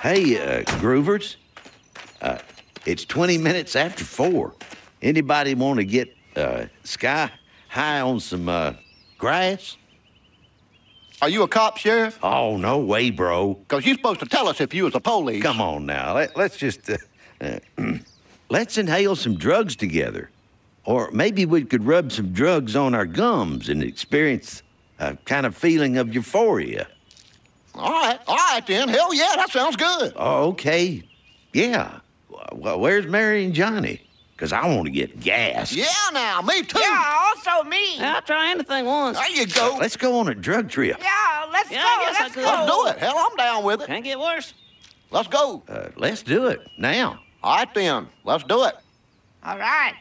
Hey, uh, Groovers. Uh, it's 20 minutes after four. Anybody want to get uh, sky high on some uh, grass? Are you a cop, Sheriff? Oh, no way, bro. Because you're supposed to tell us if you was a police. Come on now. Let, let's just. Uh, uh, let's inhale some drugs together. Or maybe we could rub some drugs on our gums and experience a kind of feeling of euphoria. All right, all right then. Hell yeah, that sounds good. Oh, okay. Yeah. Well, where's Mary and Johnny? Because I want to get gas. Yeah, now, me too. Yeah, also me. I'll try anything once. There you go. Let's go on a drug trip. Yeah, let's Yeah, go. I guess I let's go. Let's do it. Hell, I'm down with it. Can't get worse. Let's go. Uh, let's do it now. All right then. Let's do it. All right.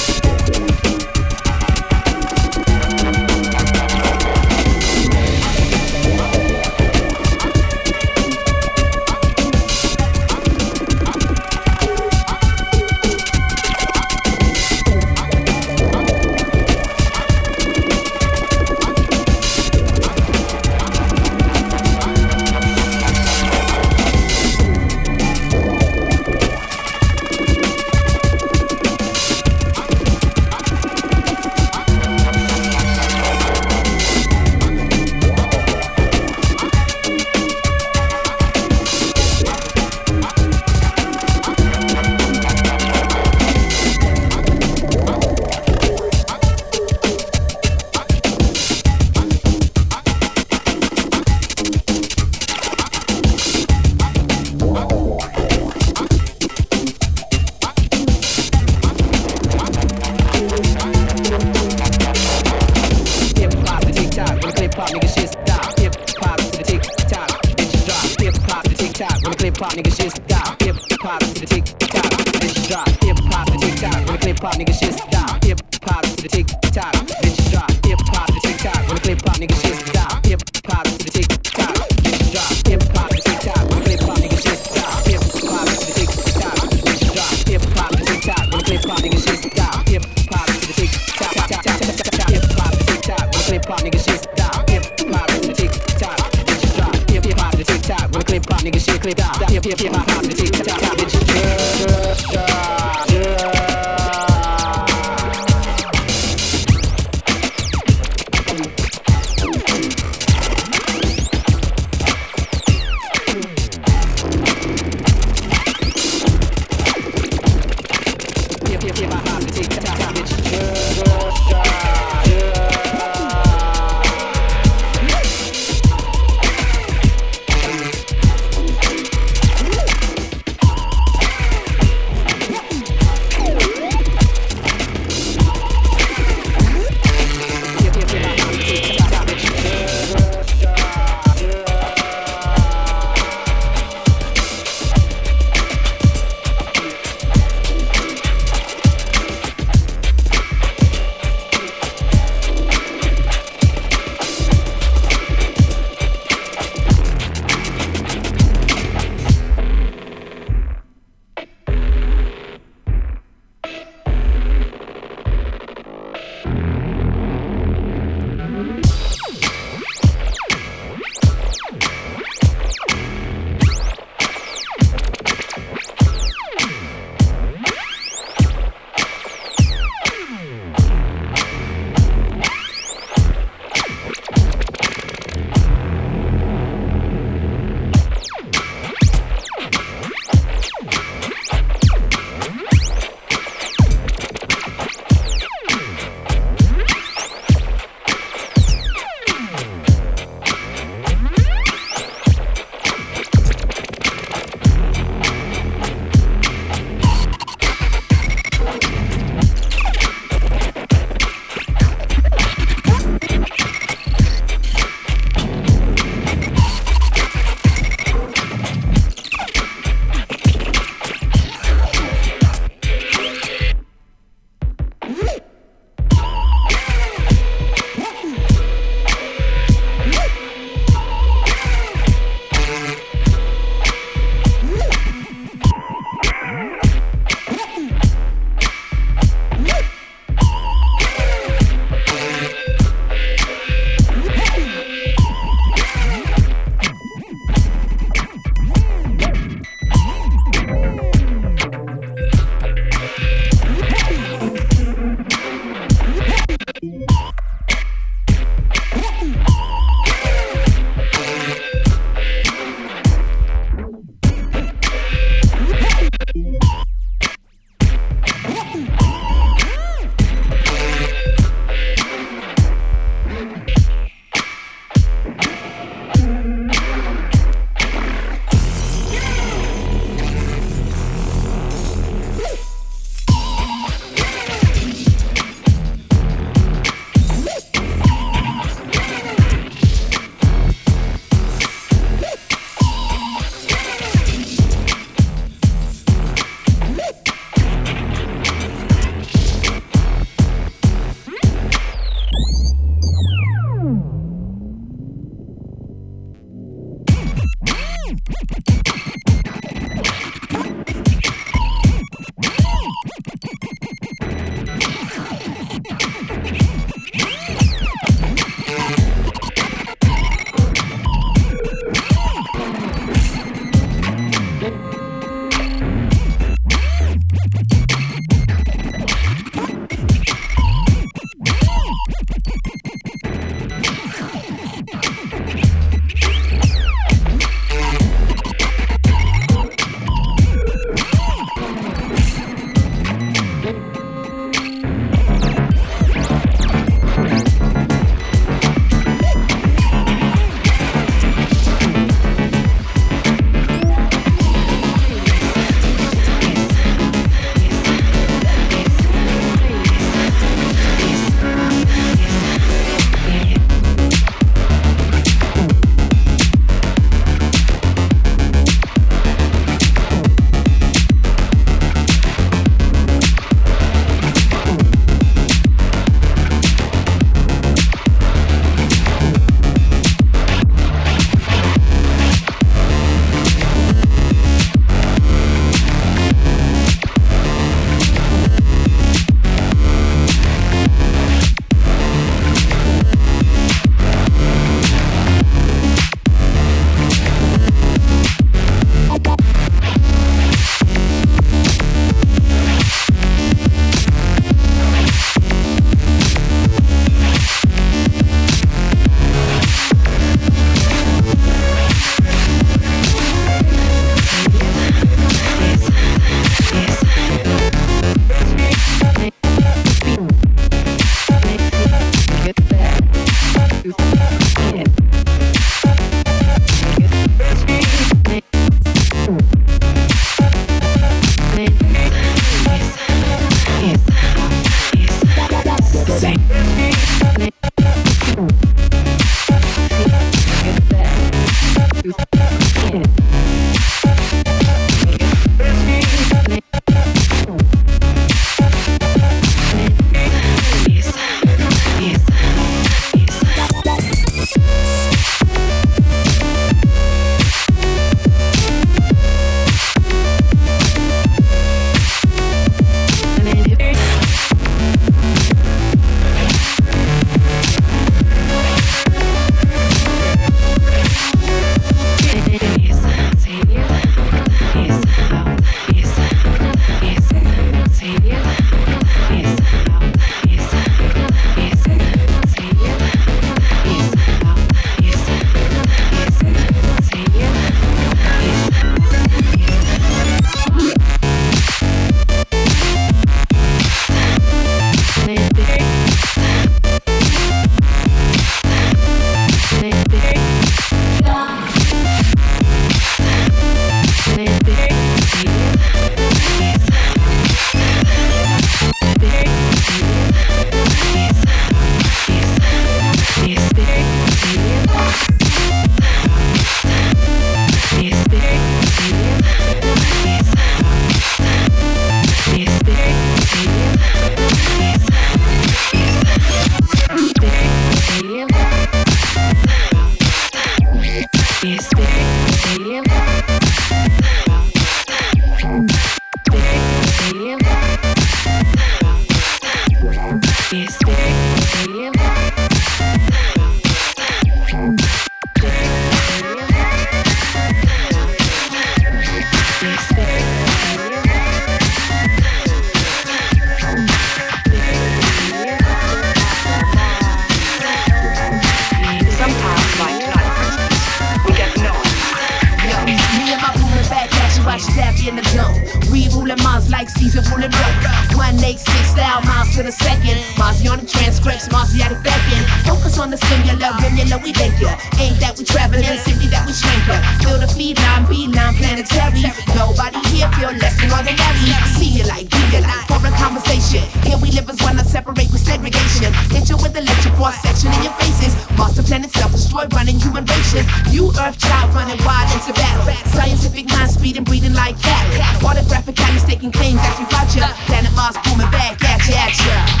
On the transcripts, Marziatic beckon. Focus on the singular, granular, we think ya. Ain't that we traveling, simply that we shrinker. Feel the feed line, B line, planetary. Nobody here feel less than ordinary. See you like, be you like, for a conversation. Here we live as one, not separate with segregation. Hit you with electric force section in your faces. Master planet self destroy, running human races. You earth child running wild into battle. Scientific mind speeding, breathing like cattle. Autographic kindness taking claims as we watch ya. Planet Mars booming back at ya, at ya.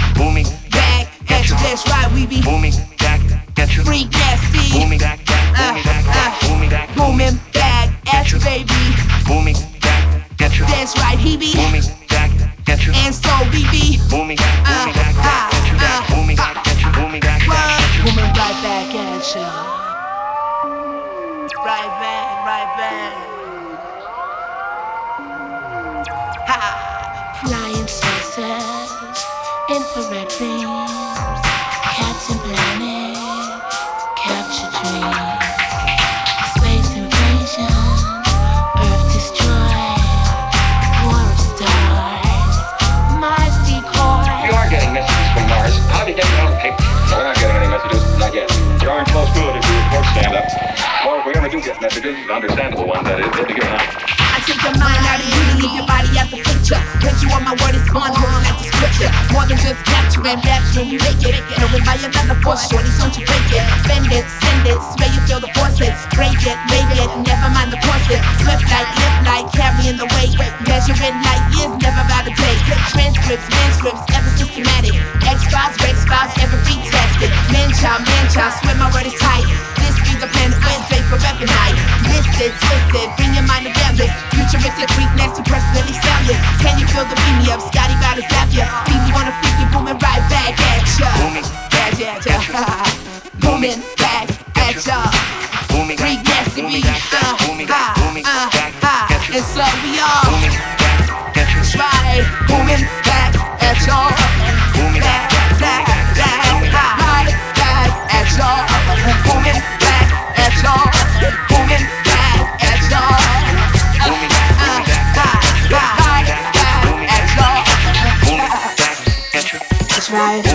That's right, we be booming, back, get you. Booming, back, uh, back, uh, booming, back, back, booming, back, Booming back at ya, baby. booming, back, get you. That's right, he be. Booming, back, get you. And so we be. Booming, back, booming, back, uh, back, get you. back. Booming, back, you. Booming, back, back, you. Woman right back at ya. There aren't good if we report stand up. Or if we ever do get messages, understandable ones, that is, they'll be out. I take your mind out of you to leave your body out the picture. Put you on my word is bond, the scripture. More than just capturing make it. Knowing by another force, shorty, don't you break it. Bend it, send it, swear you feel the forces. Break it, make it, never mind the courses. Swift like, lift like, carrying the weight. Measuring like years, never about a day. Transcripts, manuscripts, ever systematic. X-Files, Rex-Files, ever retested. Man child, man child, swear my word is tight. This be the planet Wednesday for night. Listed, twisted, bring your mind together. Futuristic, freak, nasty, personally sounded. Can you feel the beat me up? Scotty about to zap ya. Beat me on a freaky, booming right back at ya. Booming, Yeah, yeah, yeah. Booming back at ya. That's